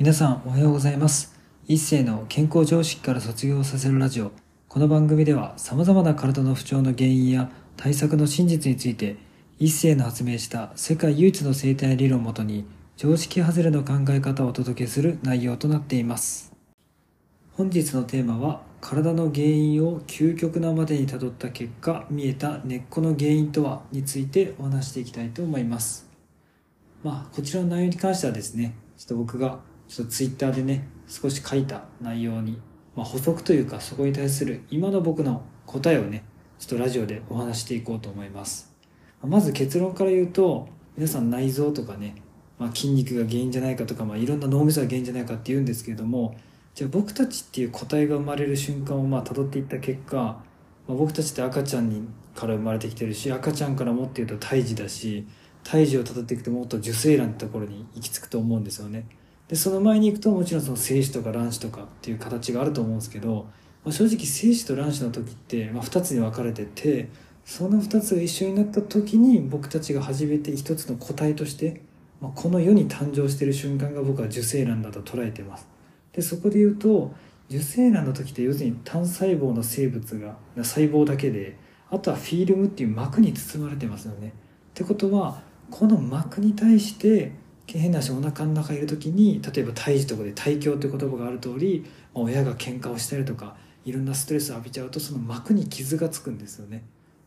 皆さんおはようございます。一世の健康常識から卒業させるラジオ。この番組では様々な体の不調の原因や対策の真実について一世の発明した世界唯一の生態理論をもとに常識外れの考え方をお届けする内容となっています。本日のテーマは体の原因を究極なまでにたどった結果見えた根っこの原因とはについてお話していきたいと思います。まあこちらの内容に関してはですねちょっと僕がちょっとツイッターでね少し書いた内容に、まあ、補足というかそこに対する今の僕の答えをねちょっとラジオでお話していこうと思います。まず結論から言うと皆さん内臓とかね、まあ、筋肉が原因じゃないかとか、まあ、いろんな脳みそが原因じゃないかって言うんですけれどもじゃあ僕たちっていう個体が生まれる瞬間をまあ辿っていった結果、まあ、僕たちって赤ちゃんにから生まれてきてるし赤ちゃんからもっていうと胎児だし胎児をたどっていくともっと受精卵ってところに行き着くと思うんですよね。でその前に行くともちろんその精子とか卵子とかっていう形があると思うんですけど、まあ、正直精子と卵子の時って、まあ、2つに分かれててその2つが一緒になった時に僕たちが初めて一つの個体として、まあ、この世に誕生してる瞬間が僕は受精卵だと捉えてます。でそこで言うと受精卵の時って要するに単細胞の生物が細胞だけであとはフィルムっていう膜に包まれてますよね。ってことはこの膜に対して変な話お腹の中いる時に例えば胎児とかで胎教って言葉がある通り親が喧嘩をしたりとかいろんなストレスを浴びちゃうとその膜に傷がつくんですよね。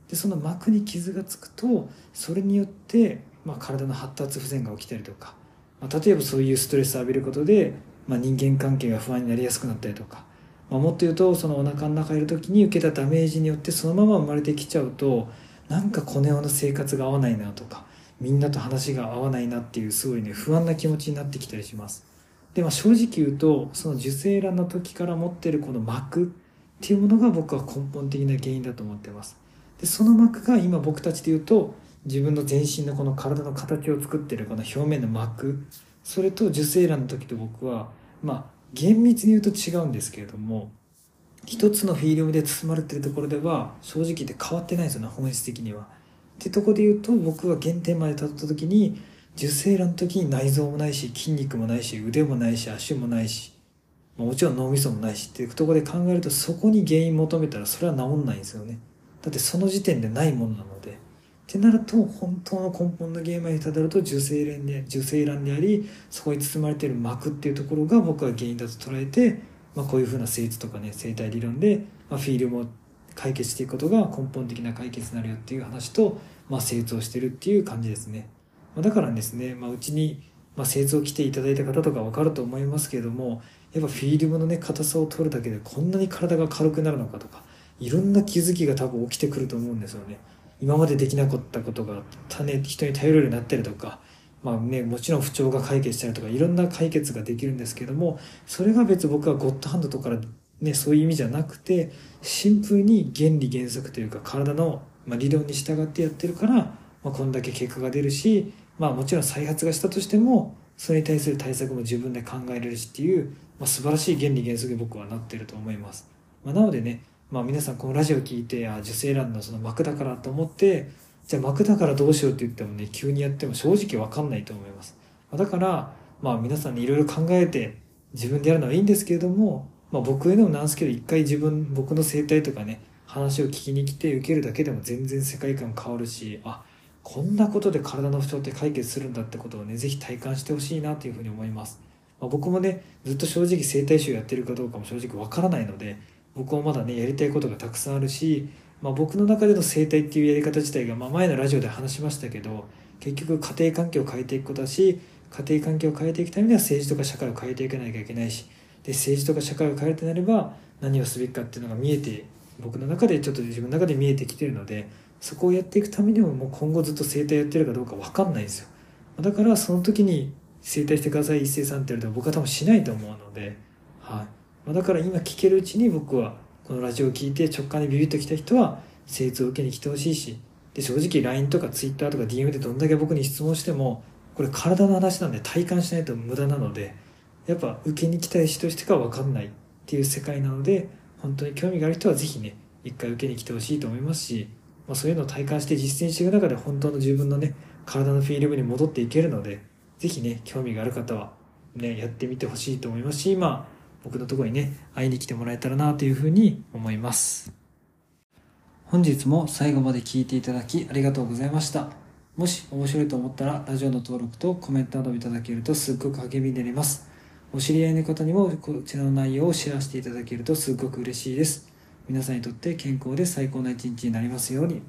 でその膜に傷がつくとそれによって、まあ、体の発達不全が起きたりとか、まあ、例えばそういうストレスを浴びることで、まあ、人間関係が不安になりやすくなったりとか、まあ、もっと言うとそのお腹の中いる時に受けたダメージによってそのまま生まれてきちゃうとなんかこの世の生活が合わないなとかみんなと話が合わないなっていうすごいね不安な気持ちになってきたりします。でまあ正直言うとその受精卵の時から持ってるこの膜っていうものが僕は根本的な原因だと思ってます。でその膜が今僕たちで言うと自分の全身のこの体の形を作ってるこの表面の膜。それと受精卵の時と僕はまあ厳密に言うと違うんですけれども一つのフィルムで包まれてるところでは正直言って変わってないですよね本質的には。ってとこで言うと僕は原点までたどった時に受精卵の時に内臓もないし筋肉もないし腕もないし足もないし、もちろん脳みそもないしっていうところで考えるとそこに原因求めたらそれは治んないんですよね。だってその時点でないものなので。ってなると本当の根本の原因までたどると受精卵で受精卵でありそこに包まれている膜っていうところが僕は原因だと捉えて、まあ、こういうふうな生物とかね生態理論で、まあ、フィールムを解決していくことが根本的な解決になるよっていう話と、まあ、精通してるっていう感じですね。ま、だからですね、まあ、うちに、まあ、精通を来ていただいた方とか分かると思いますけれども、やっぱフィールムのね、硬さを取るだけでこんなに体が軽くなるのかとか、いろんな気づきが多分起きてくると思うんですよね。今までできなかったことが、種、人に頼るようになったりとか、まあね、もちろん不調が解決したりとか、いろんな解決ができるんですけども、それが別僕はゴッドハンドとかね、そういう意味じゃなくてシンプルに原理原則というか体の、ま、理論に従ってやってるから、まあ、こんだけ結果が出るし、まあ、もちろん再発がしたとしてもそれに対する対策も自分で考えれるしっていう、まあ、素晴らしい原理原則に僕はなってると思います、まあ、なのでね、まあ、皆さんこのラジオ聞いてあ受精卵のその膜だからと思ってじゃあ膜だからどうしようって言ってもね急にやっても正直わかんないと思います。だからまあ皆さんにいろいろ考えて自分でやるのはいいんですけれどもまあ、僕へのなんですけど一回自分僕の生態とかね話を聞きに来て受けるだけでも全然世界観変わるしあこんなことで体の不調って解決するんだってことをね是非体感してほしいなというふうに思います、まあ、僕もねずっと正直生態師をやってるかどうかも正直わからないので僕はまだねやりたいことがたくさんあるし、まあ、僕の中での生態っていうやり方自体が、まあ、前のラジオで話しましたけど結局家庭環境を変えていくことだし家庭環境を変えていくためには政治とか社会を変えていかなきゃいけないしで政治とか社会を変えるとなれば何をすべきかっていうのが見えて僕の中でちょっと自分の中で見えてきてるのでそこをやっていくためにももう今後ずっと整体やってるかどうか分かんないんですよ。だからその時に整体してください一斉さんって言われても僕は多分しないと思うので、はい。まだから今聞けるうちに僕はこのラジオを聞いて直感でビビッときた人は精通を受けに来てほしいしで正直 LINE とか Twitter とか DM でどんだけ僕に質問してもこれ体の話なんで体感しないと無駄なのでやっぱ受けに来たい人としてか分かんないっていう世界なので本当に興味がある人は是非ね一回受けに来てほしいと思いますし、まあ、そういうのを体感して実践していく中で本当の自分のね体のフィールムに戻っていけるので是非ね興味がある方はね、やってみてほしいと思いますし、まあ、僕のとこにね、会いに来てもらえたらなというふうに思います。本日も最後まで聞いていただきありがとうございました。もし面白いと思ったら、ラジオの登録とコメントなどいただけるとすっごく励みになります。お知り合いの方にもこちらの内容をシェアしていただけるとすごく嬉しいです。皆さんにとって健康で最高な一日になりますように。